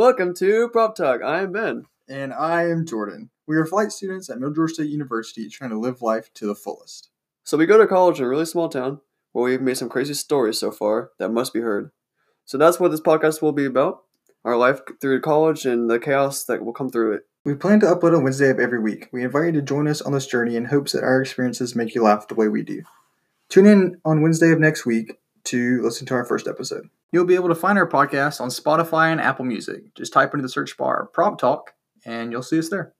Welcome to Prop Talk. I am Ben. And I am Jordan. We are flight students at Middle Georgia State University trying to live life to the fullest. So we go to college in a really small town where we've made some crazy stories so far that must be heard. So that's what this podcast will be about our life through college and the chaos that will come through it. We plan to upload on Wednesday of every week. We invite you to join us on this journey in hopes that our experiences make you laugh the way we do. Tune in on Wednesday of next week to listen to our first episode. You'll be able to find our podcast on Spotify and Apple Music. Just type into the search bar Prop Talk and you'll see us there.